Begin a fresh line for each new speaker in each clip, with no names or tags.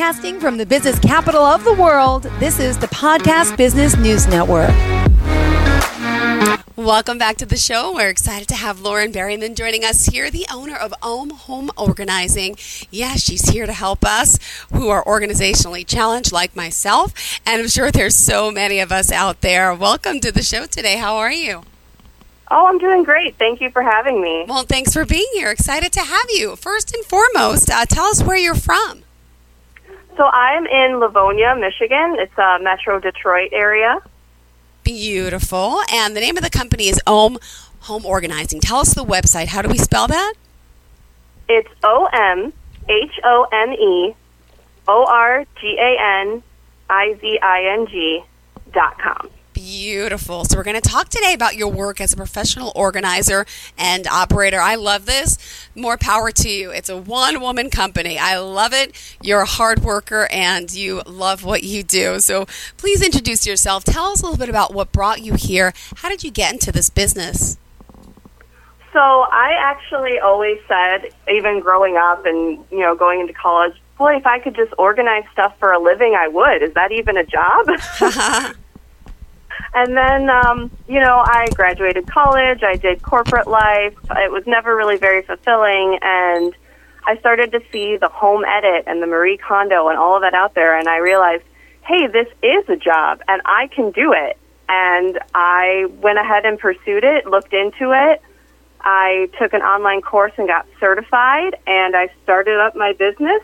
Broadcasting from the business capital of the world, this is the Podcast Business News Network.
Welcome back to the show. We're excited to have Lauren Berryman joining us here, the owner of Om Home Organizing. Yeah, she's here to help us who are organizationally challenged, like myself. And I'm sure there's so many of us out there. Welcome to the show today. How are you?
Oh, I'm doing great. Thank you for having me.
Well, thanks for being here. Excited to have you. First and foremost, uh, tell us where you're from.
So I'm in Livonia, Michigan. It's a Metro Detroit area.
Beautiful. And the name of the company is Om Home Organizing. Tell us the website. How do we spell that?
It's O M H O M E O R G A N I Z I N G dot com.
Beautiful. So, we're going to talk today about your work as a professional organizer and operator. I love this. More power to you. It's a one woman company. I love it. You're a hard worker and you love what you do. So, please introduce yourself. Tell us a little bit about what brought you here. How did you get into this business?
So, I actually always said, even growing up and, you know, going into college, boy, if I could just organize stuff for a living, I would. Is that even a job? And then, um, you know, I graduated college. I did corporate life. It was never really very fulfilling. And I started to see the home edit and the Marie Kondo and all of that out there. And I realized, hey, this is a job and I can do it. And I went ahead and pursued it, looked into it. I took an online course and got certified. And I started up my business.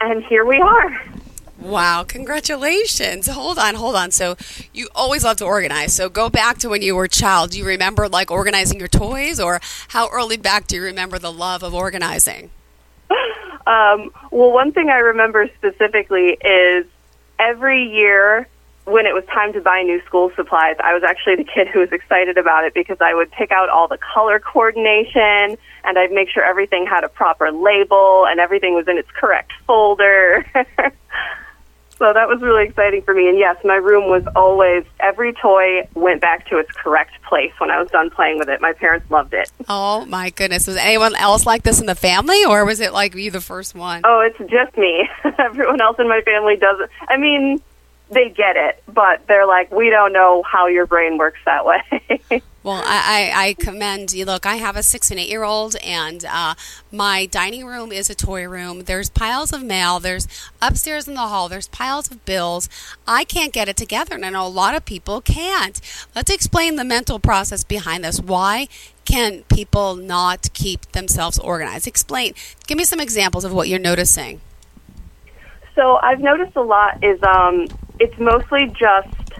And here we are.
Wow, congratulations. Hold on, hold on. So you always love to organize. So go back to when you were a child. Do you remember like organizing your toys or how early back do you remember the love of organizing?
Um, well, one thing I remember specifically is every year when it was time to buy new school supplies, I was actually the kid who was excited about it because I would pick out all the color coordination and I'd make sure everything had a proper label and everything was in its correct folder. So that was really exciting for me. And yes, my room was always, every toy went back to its correct place when I was done playing with it. My parents loved it.
Oh my goodness. Was anyone else like this in the family or was it like you the first one?
Oh, it's just me. Everyone else in my family doesn't. I mean, they get it, but they're like, we don't know how your brain works that way.
Well, I, I, I, commend you. Look, I have a six and eight year old, and uh, my dining room is a toy room. There's piles of mail. There's upstairs in the hall. There's piles of bills. I can't get it together, and I know a lot of people can't. Let's explain the mental process behind this. Why can people not keep themselves organized? Explain. Give me some examples of what you're noticing.
So I've noticed a lot is um, it's mostly just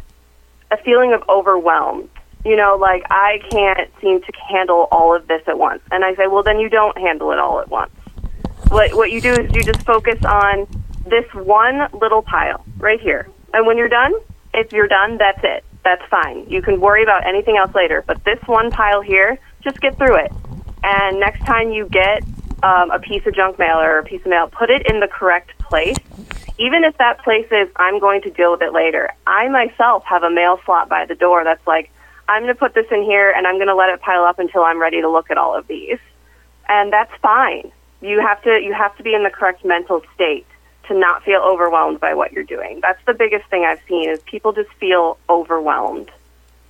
a feeling of overwhelm you know, like I can't seem to handle all of this at once. And I say, well, then you don't handle it all at once. What what you do is you just focus on this one little pile right here. And when you're done, if you're done, that's it. That's fine. You can worry about anything else later. But this one pile here, just get through it. And next time you get um, a piece of junk mail or a piece of mail, put it in the correct place. Even if that place is, I'm going to deal with it later. I myself have a mail slot by the door that's like, I'm going to put this in here and I'm going to let it pile up until I'm ready to look at all of these. And that's fine. You have to you have to be in the correct mental state to not feel overwhelmed by what you're doing. That's the biggest thing I've seen is people just feel overwhelmed.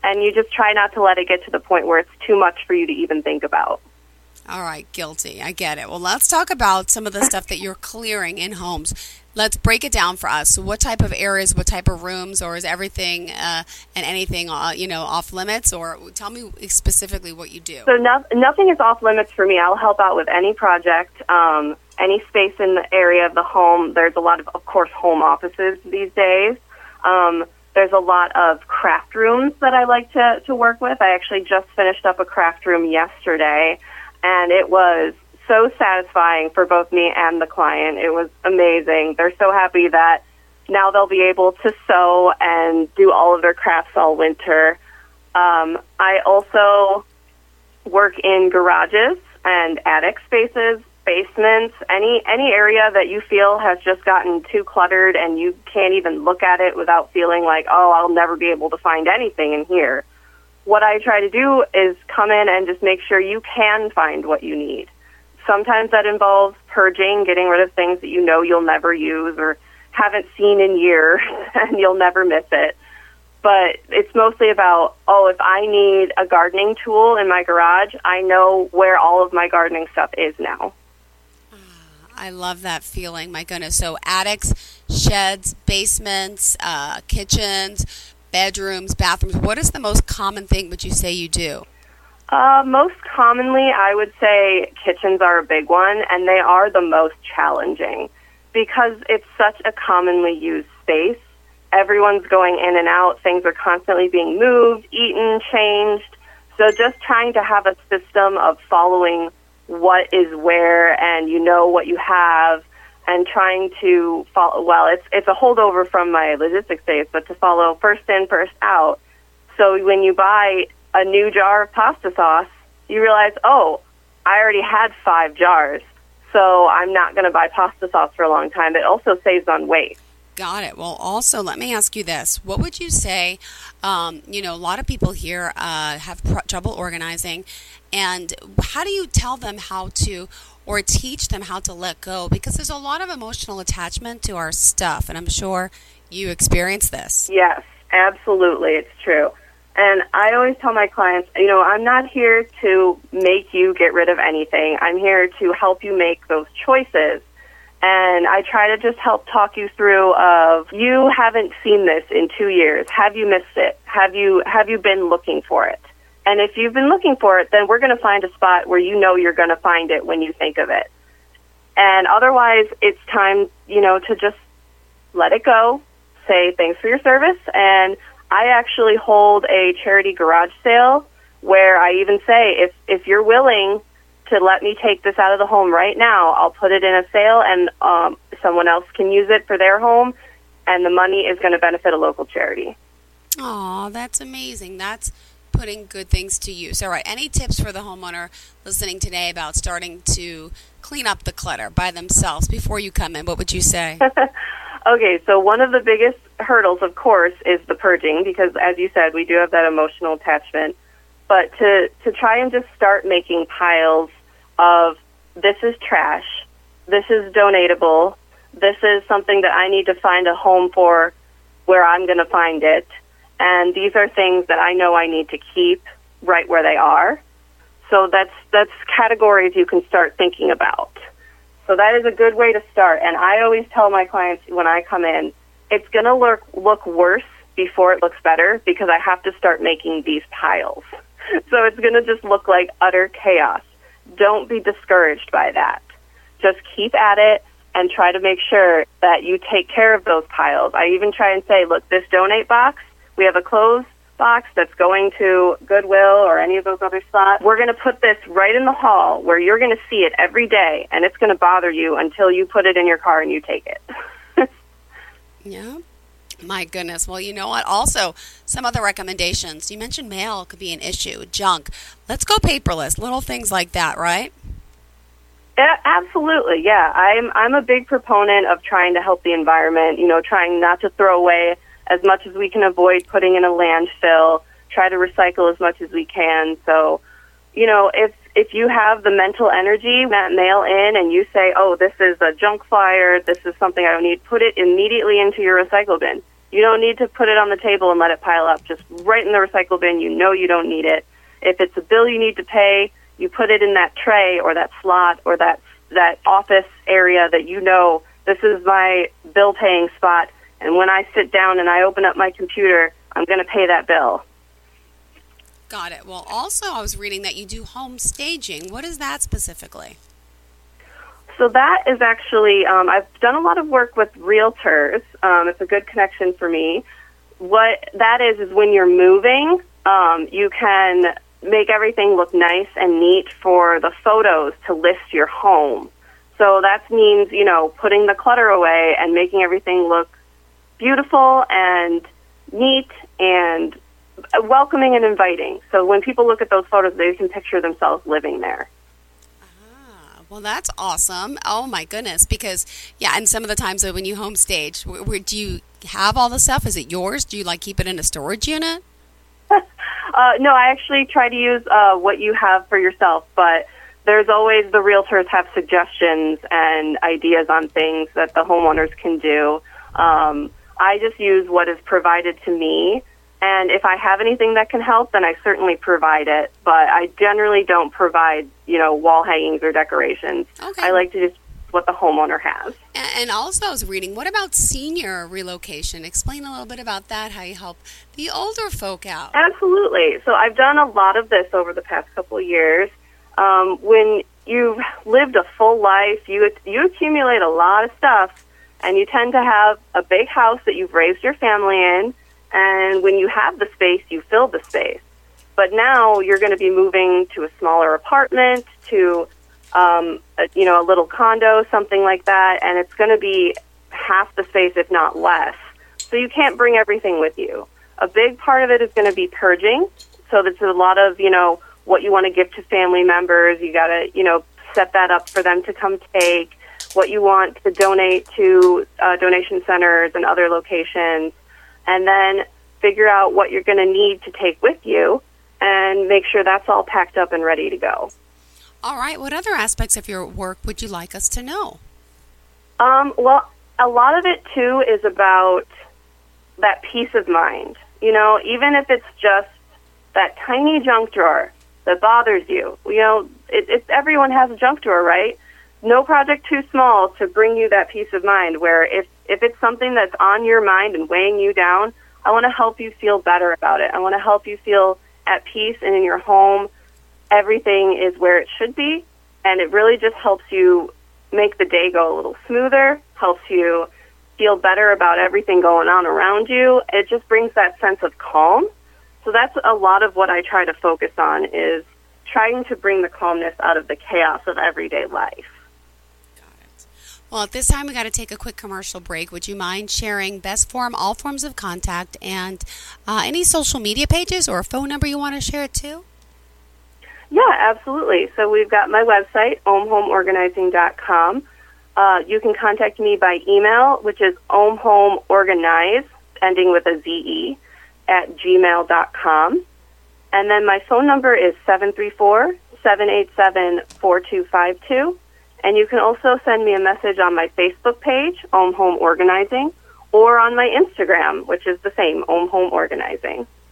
And you just try not to let it get to the point where it's too much for you to even think about.
All right, guilty. I get it. Well, let's talk about some of the stuff that you're clearing in homes. Let's break it down for us. So what type of areas, what type of rooms, or is everything uh, and anything, uh, you know, off limits? Or tell me specifically what you do.
So no, nothing is off limits for me. I'll help out with any project, um, any space in the area of the home. There's a lot of, of course, home offices these days. Um, there's a lot of craft rooms that I like to, to work with. I actually just finished up a craft room yesterday and it was so satisfying for both me and the client. It was amazing. They're so happy that now they'll be able to sew and do all of their crafts all winter. Um, I also work in garages and attic spaces, basements, any any area that you feel has just gotten too cluttered and you can't even look at it without feeling like, oh, I'll never be able to find anything in here what I try to do is come in and just make sure you can find what you need. Sometimes that involves purging, getting rid of things that you know you'll never use, or haven't seen in years and you'll never miss it. But it's mostly about, oh, if I need a gardening tool in my garage, I know where all of my gardening stuff is now.
I love that feeling. My goodness. So, attics, sheds, basements, uh, kitchens, bedrooms, bathrooms. What is the most common thing would you say you do?
Uh, most commonly, I would say kitchens are a big one, and they are the most challenging because it's such a commonly used space. Everyone's going in and out, things are constantly being moved, eaten, changed. So, just trying to have a system of following what is where and you know what you have and trying to follow well it's it's a holdover from my logistics days but to follow first in first out so when you buy a new jar of pasta sauce you realize oh i already had five jars so i'm not going to buy pasta sauce for a long time it also saves on waste
Got it. Well, also, let me ask you this. What would you say? Um, you know, a lot of people here uh, have pr- trouble organizing. And how do you tell them how to, or teach them how to let go? Because there's a lot of emotional attachment to our stuff. And I'm sure you experience this.
Yes, absolutely. It's true. And I always tell my clients, you know, I'm not here to make you get rid of anything. I'm here to help you make those choices and I try to just help talk you through of you haven't seen this in 2 years. Have you missed it? Have you have you been looking for it? And if you've been looking for it, then we're going to find a spot where you know you're going to find it when you think of it. And otherwise, it's time, you know, to just let it go, say thanks for your service, and I actually hold a charity garage sale where I even say if if you're willing to let me take this out of the home right now. I'll put it in a sale, and um, someone else can use it for their home, and the money is going to benefit a local charity.
Oh, that's amazing. That's putting good things to use. All right. Any tips for the homeowner listening today about starting to clean up the clutter by themselves before you come in? What would you say?
okay, so one of the biggest hurdles, of course, is the purging because, as you said, we do have that emotional attachment. But to, to try and just start making piles of this is trash, this is donatable, this is something that I need to find a home for where I'm going to find it, and these are things that I know I need to keep right where they are. So that's that's categories you can start thinking about. So that is a good way to start. And I always tell my clients when I come in, it's going to look look worse before it looks better because I have to start making these piles. So it's going to just look like utter chaos don't be discouraged by that. Just keep at it and try to make sure that you take care of those piles. I even try and say, look, this donate box, we have a clothes box that's going to Goodwill or any of those other spots. We're going to put this right in the hall where you're going to see it every day and it's going to bother you until you put it in your car and you take it.
yeah. My goodness. Well, you know what? Also, some other recommendations. You mentioned mail could be an issue, junk. Let's go paperless, little things like that, right?
Yeah, absolutely. Yeah, I'm I'm a big proponent of trying to help the environment. You know, trying not to throw away as much as we can avoid putting in a landfill. Try to recycle as much as we can. So, you know, if if you have the mental energy that mail in and you say, "Oh, this is a junk flyer. This is something I don't need," put it immediately into your recycle bin. You don't need to put it on the table and let it pile up. Just right in the recycle bin. You know you don't need it. If it's a bill you need to pay, you put it in that tray or that slot or that that office area that you know this is my bill paying spot. And when I sit down and I open up my computer, I'm going to pay that bill.
Got it. Well, also, I was reading that you do home staging. What is that specifically?
So that is actually, um, I've done a lot of work with realtors. Um, it's a good connection for me. What that is, is when you're moving, um, you can make everything look nice and neat for the photos to list your home. So that means, you know, putting the clutter away and making everything look beautiful and neat and welcoming and inviting. So when people look at those photos, they can picture themselves living there.
Ah, well, that's awesome. Oh my goodness! Because yeah, and some of the times when you home stage, where, where, do you have all the stuff? Is it yours? Do you like keep it in a storage unit?
uh, no, I actually try to use uh, what you have for yourself, but there's always the realtors have suggestions and ideas on things that the homeowners can do. Um, I just use what is provided to me. And if I have anything that can help, then I certainly provide it. But I generally don't provide, you know, wall hangings or decorations.
Okay.
I like to just what the homeowner has.
And also, I was reading, what about senior relocation? Explain a little bit about that, how you help the older folk out.
Absolutely. So I've done a lot of this over the past couple of years. Um, when you've lived a full life, you you accumulate a lot of stuff, and you tend to have a big house that you've raised your family in. And when you have the space, you fill the space. But now you're going to be moving to a smaller apartment, to um, a, you know, a little condo, something like that, and it's going to be half the space, if not less. So you can't bring everything with you. A big part of it is going to be purging. So there's a lot of, you know, what you want to give to family members. You got to, you know, set that up for them to come take. What you want to donate to uh, donation centers and other locations, and then figure out what you're going to need to take with you, and make sure that's all packed up and ready to go.
All right. What other aspects of your work would you like us to know?
Um, well, a lot of it too is about that peace of mind. You know, even if it's just that tiny junk drawer that bothers you. You know, it, it's everyone has a junk drawer, right? No project too small to bring you that peace of mind. Where if if it's something that's on your mind and weighing you down, I want to help you feel better about it. I want to help you feel at peace and in your home everything is where it should be, and it really just helps you make the day go a little smoother, helps you feel better about everything going on around you. It just brings that sense of calm. So that's a lot of what I try to focus on is trying to bring the calmness out of the chaos of everyday life.
Well, at this time, we got to take a quick commercial break. Would you mind sharing best form, all forms of contact, and uh, any social media pages or a phone number you want to share it to?
Yeah, absolutely. So we've got my website, omhomeorganizing.com. Uh, you can contact me by email, which is omhomeorganize, ending with a Z-E, at gmail.com. And then my phone number is 734-787-4252. And you can also send me a message on my Facebook page, Om Home Organizing, or on my Instagram, which is the same, Om Home Organizing.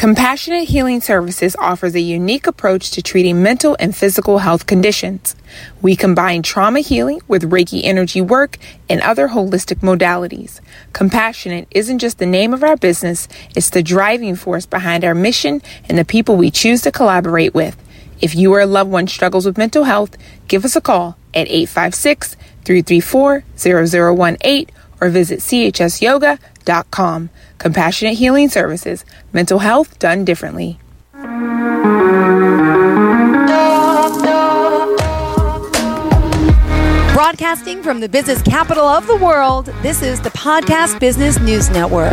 Compassionate Healing Services offers a unique approach to treating mental and physical health conditions. We combine trauma healing with Reiki energy work and other holistic modalities. Compassionate isn't just the name of our business, it's the driving force behind our mission and the people we choose to collaborate with. If you or a loved one struggles with mental health, give us a call at 856 334 0018 or visit chsyoga.com. Compassionate Healing Services, mental health done differently.
Broadcasting from the business capital of the world, this is the Podcast Business News Network.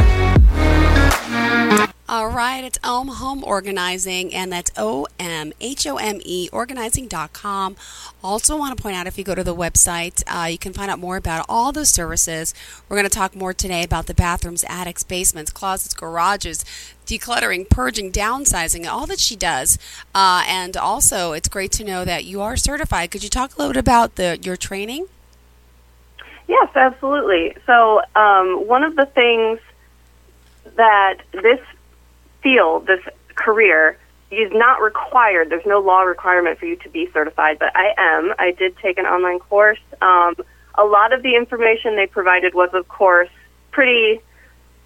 All right, it's Om Home Organizing, and that's O M H O M E organizing.com. Also, want to point out if you go to the website, uh, you can find out more about all those services. We're going to talk more today about the bathrooms, attics, basements, closets, garages, decluttering, purging, downsizing, all that she does. Uh, and also, it's great to know that you are certified. Could you talk a little bit about the your training?
Yes, absolutely. So, um, one of the things that this field, this career, is not required. There's no law requirement for you to be certified, but I am. I did take an online course. Um, a lot of the information they provided was, of course, pretty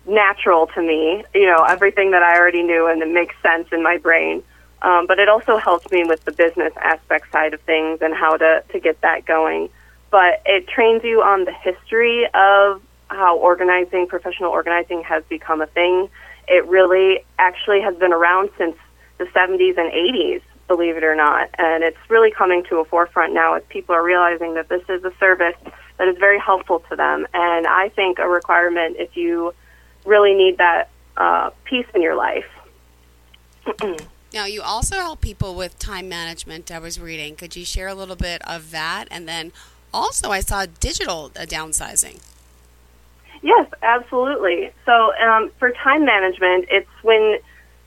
natural to me. You know, everything that I already knew and it makes sense in my brain. Um, but it also helped me with the business aspect side of things and how to, to get that going. But it trains you on the history of how organizing, professional organizing has become a thing it really actually has been around since the 70s and 80s, believe it or not. And it's really coming to a forefront now as people are realizing that this is a service that is very helpful to them. And I think a requirement if you really need that uh, peace in your life.
now, you also help people with time management, I was reading. Could you share a little bit of that? And then also, I saw digital uh, downsizing.
Yes, absolutely. So um, for time management, it's when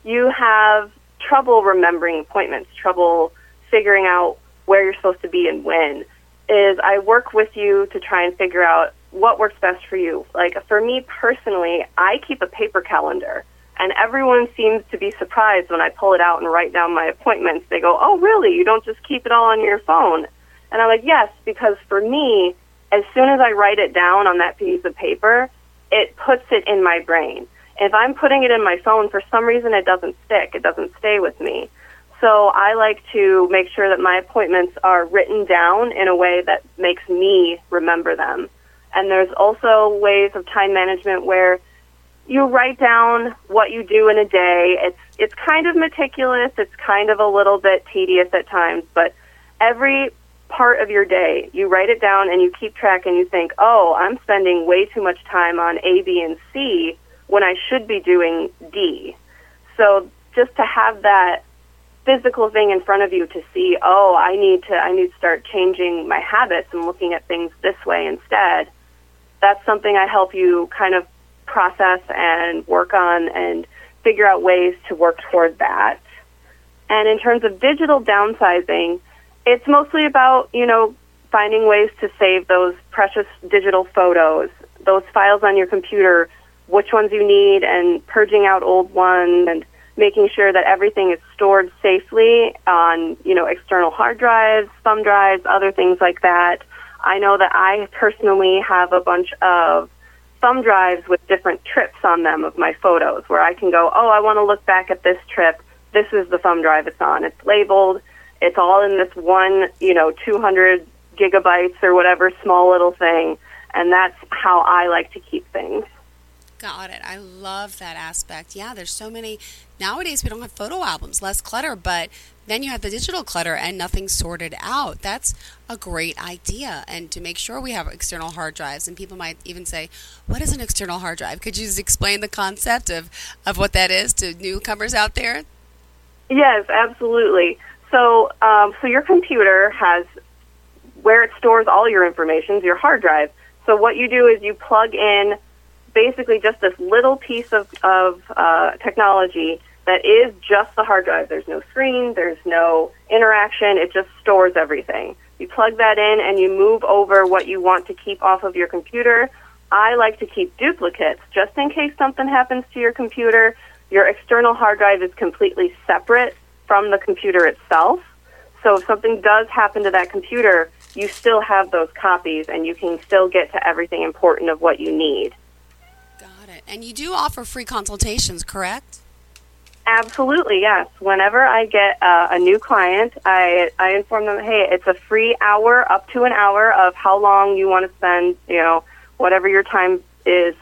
you have trouble remembering appointments, trouble figuring out where you're supposed to be and when. Is I work with you to try and figure out what works best for you. Like for me personally, I keep a paper calendar. And everyone seems to be surprised when I pull it out and write down my appointments. They go, Oh, really? You don't just keep it all on your phone? And I'm like, Yes, because for me, as soon as I write it down on that piece of paper, it puts it in my brain. If I'm putting it in my phone, for some reason it doesn't stick, it doesn't stay with me. So I like to make sure that my appointments are written down in a way that makes me remember them. And there's also ways of time management where you write down what you do in a day. It's it's kind of meticulous, it's kind of a little bit tedious at times, but every part of your day. You write it down and you keep track and you think, oh, I'm spending way too much time on A, B, and C when I should be doing D. So just to have that physical thing in front of you to see, oh, I need to I need to start changing my habits and looking at things this way instead. That's something I help you kind of process and work on and figure out ways to work toward that. And in terms of digital downsizing, it's mostly about, you know, finding ways to save those precious digital photos, those files on your computer, which ones you need, and purging out old ones and making sure that everything is stored safely on, you know, external hard drives, thumb drives, other things like that. I know that I personally have a bunch of thumb drives with different trips on them of my photos where I can go, oh, I want to look back at this trip. This is the thumb drive it's on. It's labeled it's all in this one, you know, 200 gigabytes or whatever small little thing. And that's how I like to keep things.
Got it. I love that aspect. Yeah, there's so many. Nowadays, we don't have photo albums, less clutter, but then you have the digital clutter and nothing sorted out. That's a great idea. And to make sure we have external hard drives, and people might even say, What is an external hard drive? Could you just explain the concept of, of what that is to newcomers out there?
Yes, absolutely. So, um, so your computer has where it stores all your information, your hard drive. So what you do is you plug in basically just this little piece of, of uh, technology that is just the hard drive. There's no screen, there's no interaction, it just stores everything. You plug that in and you move over what you want to keep off of your computer. I like to keep duplicates just in case something happens to your computer. Your external hard drive is completely separate from the computer itself. So if something does happen to that computer, you still have those copies and you can still get to everything important of what you need.
Got it. And you do offer free consultations, correct?
Absolutely, yes. Whenever I get uh, a new client, I, I inform them, hey, it's a free hour, up to an hour of how long you want to spend, you know, whatever your time is,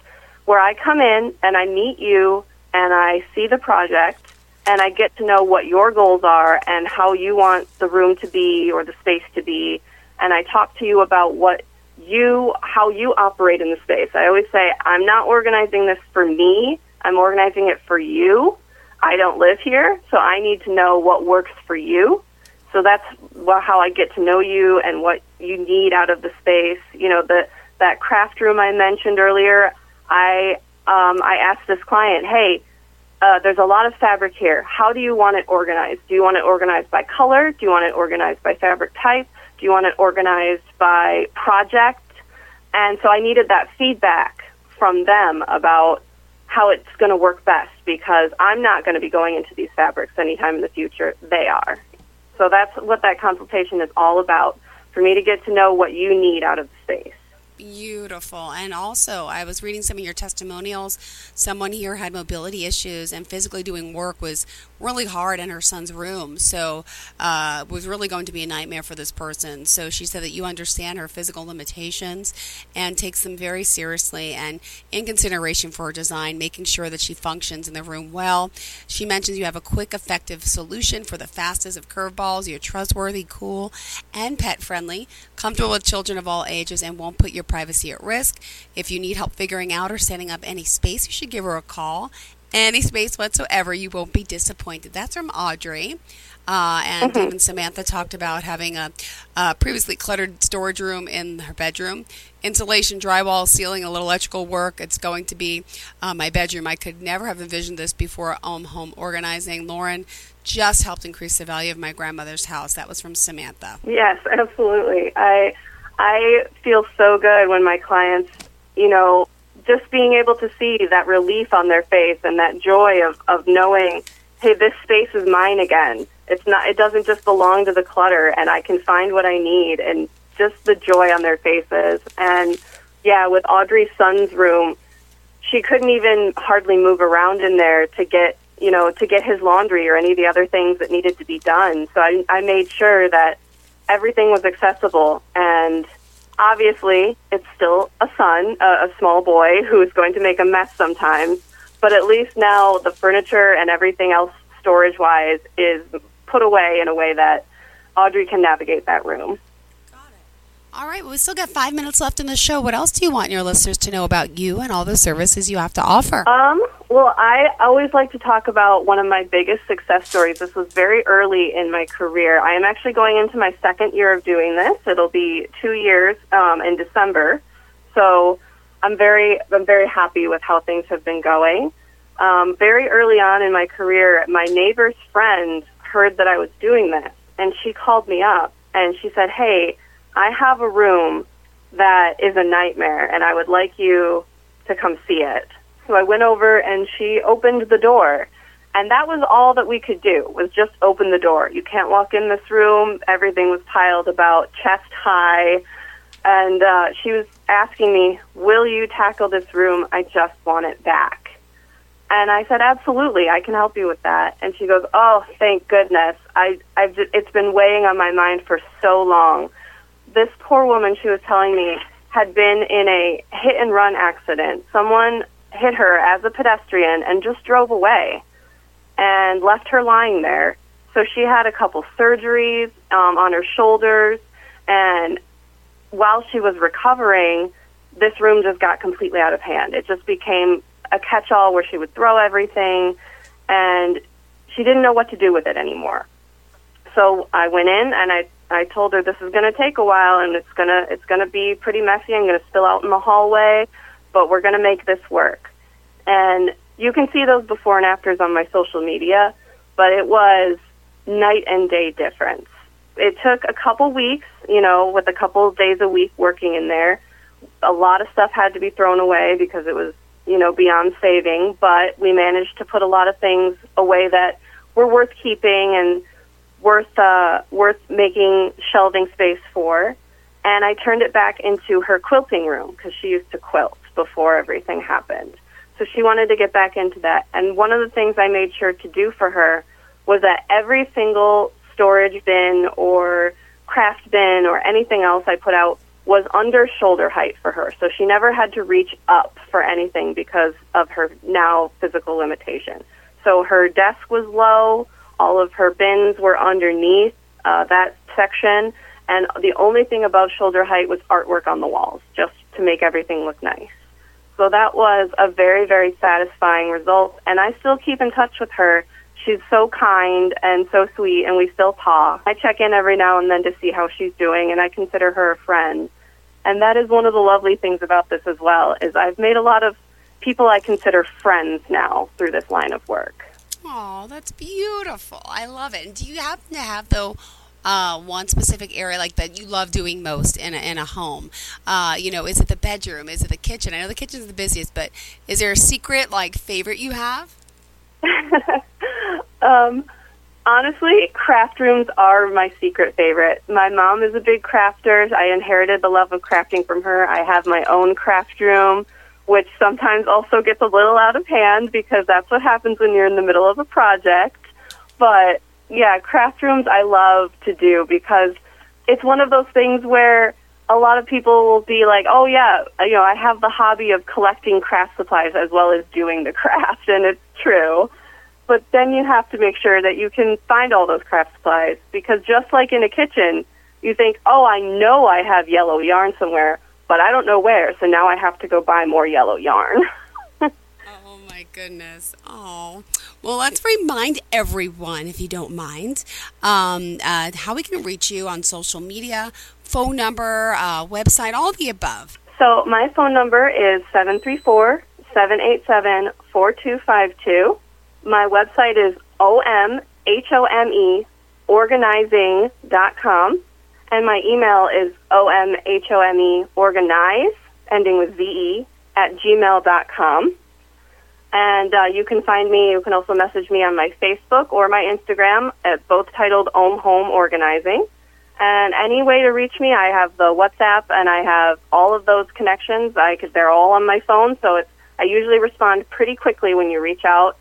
where I come in and I meet you and I see the project and I get to know what your goals are and how you want the room to be or the space to be. And I talk to you about what you, how you operate in the space. I always say, I'm not organizing this for me. I'm organizing it for you. I don't live here, so I need to know what works for you. So that's how I get to know you and what you need out of the space. You know, the that craft room I mentioned earlier. I um, I asked this client, hey, uh, there's a lot of fabric here. How do you want it organized? Do you want it organized by color? Do you want it organized by fabric type? Do you want it organized by project? And so I needed that feedback from them about how it's going to work best because I'm not going to be going into these fabrics anytime in the future. They are. So that's what that consultation is all about for me to get to know what you need out of the space.
Beautiful. And also, I was reading some of your testimonials. Someone here had mobility issues, and physically doing work was really hard in her son's room. So, uh, was really going to be a nightmare for this person. So, she said that you understand her physical limitations and takes them very seriously and in consideration for her design, making sure that she functions in the room well. She mentions you have a quick, effective solution for the fastest of curveballs. You're trustworthy, cool, and pet friendly, comfortable with children of all ages, and won't put your privacy at risk. If you need help figuring out or setting up any space, you should give her a call. Any space whatsoever, you won't be disappointed. That's from Audrey. Uh, and even Samantha talked about having a, a previously cluttered storage room in her bedroom. Insulation, drywall, ceiling, a little electrical work. It's going to be uh, my bedroom. I could never have envisioned this before home home organizing. Lauren just helped increase the value of my grandmother's house. That was from Samantha.
Yes, absolutely. I I feel so good when my clients, you know, just being able to see that relief on their face and that joy of, of knowing, hey, this space is mine again. It's not it doesn't just belong to the clutter and I can find what I need and just the joy on their faces. And yeah, with Audrey's son's room, she couldn't even hardly move around in there to get you know to get his laundry or any of the other things that needed to be done. So I, I made sure that everything was accessible and obviously it's still a son, a, a small boy who is going to make a mess sometimes. But at least now the furniture and everything else storage wise is put away in a way that Audrey can navigate that room.
All right, well, we still got five minutes left in the show. What else do you want your listeners to know about you and all the services you have to offer?
Um, well, I always like to talk about one of my biggest success stories. This was very early in my career. I am actually going into my second year of doing this. It'll be two years um, in December. So I'm very, I'm very happy with how things have been going. Um, very early on in my career, my neighbor's friend heard that I was doing this, and she called me up and she said, "Hey." I have a room that is a nightmare and I would like you to come see it. So I went over and she opened the door. And that was all that we could do was just open the door. You can't walk in this room. Everything was piled about chest high. And uh, she was asking me, Will you tackle this room? I just want it back. And I said, Absolutely, I can help you with that. And she goes, Oh, thank goodness. I, I've it's been weighing on my mind for so long this poor woman she was telling me had been in a hit and run accident. Someone hit her as a pedestrian and just drove away and left her lying there. So she had a couple surgeries um, on her shoulders, and while she was recovering, this room just got completely out of hand. It just became a catch all where she would throw everything, and she didn't know what to do with it anymore. So I went in and I I told her this is going to take a while and it's going to it's going to be pretty messy. I'm going to spill out in the hallway, but we're going to make this work. And you can see those before and afters on my social media, but it was night and day difference. It took a couple weeks, you know, with a couple days a week working in there. A lot of stuff had to be thrown away because it was, you know, beyond saving, but we managed to put a lot of things away that were worth keeping and worth uh, worth making shelving space for. And I turned it back into her quilting room because she used to quilt before everything happened. So she wanted to get back into that. And one of the things I made sure to do for her was that every single storage bin or craft bin or anything else I put out was under shoulder height for her. So she never had to reach up for anything because of her now physical limitation. So her desk was low, all of her bins were underneath uh, that section, and the only thing above shoulder height was artwork on the walls, just to make everything look nice. So that was a very, very satisfying result, and I still keep in touch with her She's so kind and so sweet, and we still talk. I check in every now and then to see how she's doing, and I consider her a friend. And that is one of the lovely things about this as well is I've made a lot of people I consider friends now through this line of work.
Oh, that's beautiful. I love it. And do you happen to have though uh, one specific area like that you love doing most in a, in a home? Uh, you know, is it the bedroom? Is it the kitchen? I know the kitchen's the busiest, but is there a secret like favorite you have?
um, honestly, craft rooms are my secret favorite. My mom is a big crafter. I inherited the love of crafting from her. I have my own craft room, which sometimes also gets a little out of hand because that's what happens when you're in the middle of a project. But yeah, craft rooms I love to do because it's one of those things where a lot of people will be like, "Oh yeah, you know, I have the hobby of collecting craft supplies as well as doing the craft," and it's true. But then you have to make sure that you can find all those craft supplies because just like in a kitchen, you think, "Oh, I know I have yellow yarn somewhere, but I don't know where, so now I have to go buy more yellow yarn."
oh my goodness. Oh. Well, let's remind everyone, if you don't mind, um, uh, how we can reach you on social media, phone number, uh, website, all the above.
So my phone number is 734 787 4252. My website is omhome organizing.com. And my email is omhome organize, ending with ve, at gmail.com. And uh, you can find me, you can also message me on my Facebook or my Instagram, at both titled Om Home Organizing. And any way to reach me, I have the WhatsApp and I have all of those connections. I could, they're all on my phone, so it's, I usually respond pretty quickly when you reach out.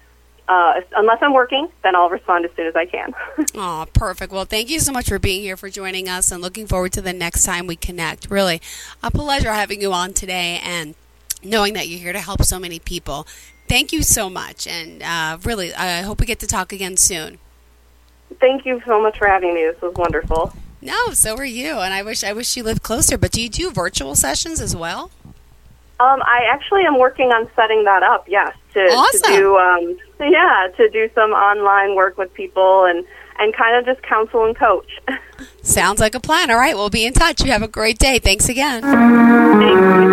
Uh, unless I'm working, then I'll respond as soon as I can.
oh, perfect. Well, thank you so much for being here, for joining us, and looking forward to the next time we connect. Really, a pleasure having you on today and knowing that you're here to help so many people thank you so much. And uh, really, I hope we get to talk again soon.
Thank you so much for having me. This was wonderful.
No, so are you. And I wish I wish you lived closer. But do you do virtual sessions as well?
Um, I actually am working on setting that up. Yes, to, awesome. to do um, yeah to do some online work with people and and kind of just counsel and coach.
Sounds like a plan. All right, we'll be in touch. You have a great day. Thanks again.
Thanks,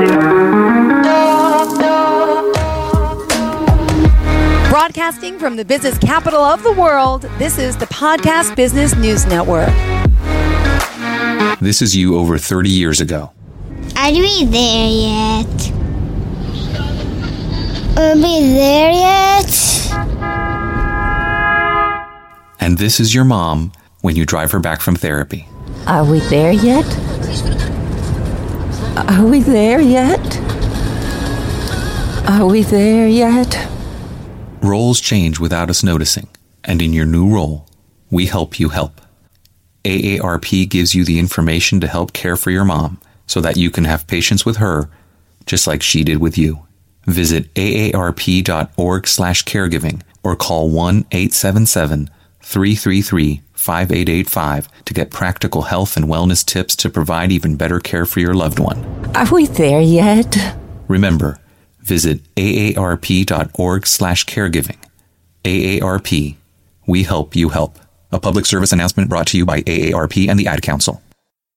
Broadcasting from the business capital of the world, this is the Podcast Business News Network.
This is you over 30 years ago.
Are we there yet? Are we there yet?
And this is your mom when you drive her back from therapy.
Are we there yet? Are we there yet? Are we there yet?
Roles change without us noticing, and in your new role, we help you help. AARP gives you the information to help care for your mom so that you can have patience with her just like she did with you. Visit aarp.org/caregiving or call 1-877-333-5885 to get practical health and wellness tips to provide even better care for your loved one.
Are we there yet?
Remember, visit aarp.org slash caregiving. AARP. We help you help. A public service announcement brought to you by AARP and the Ad Council.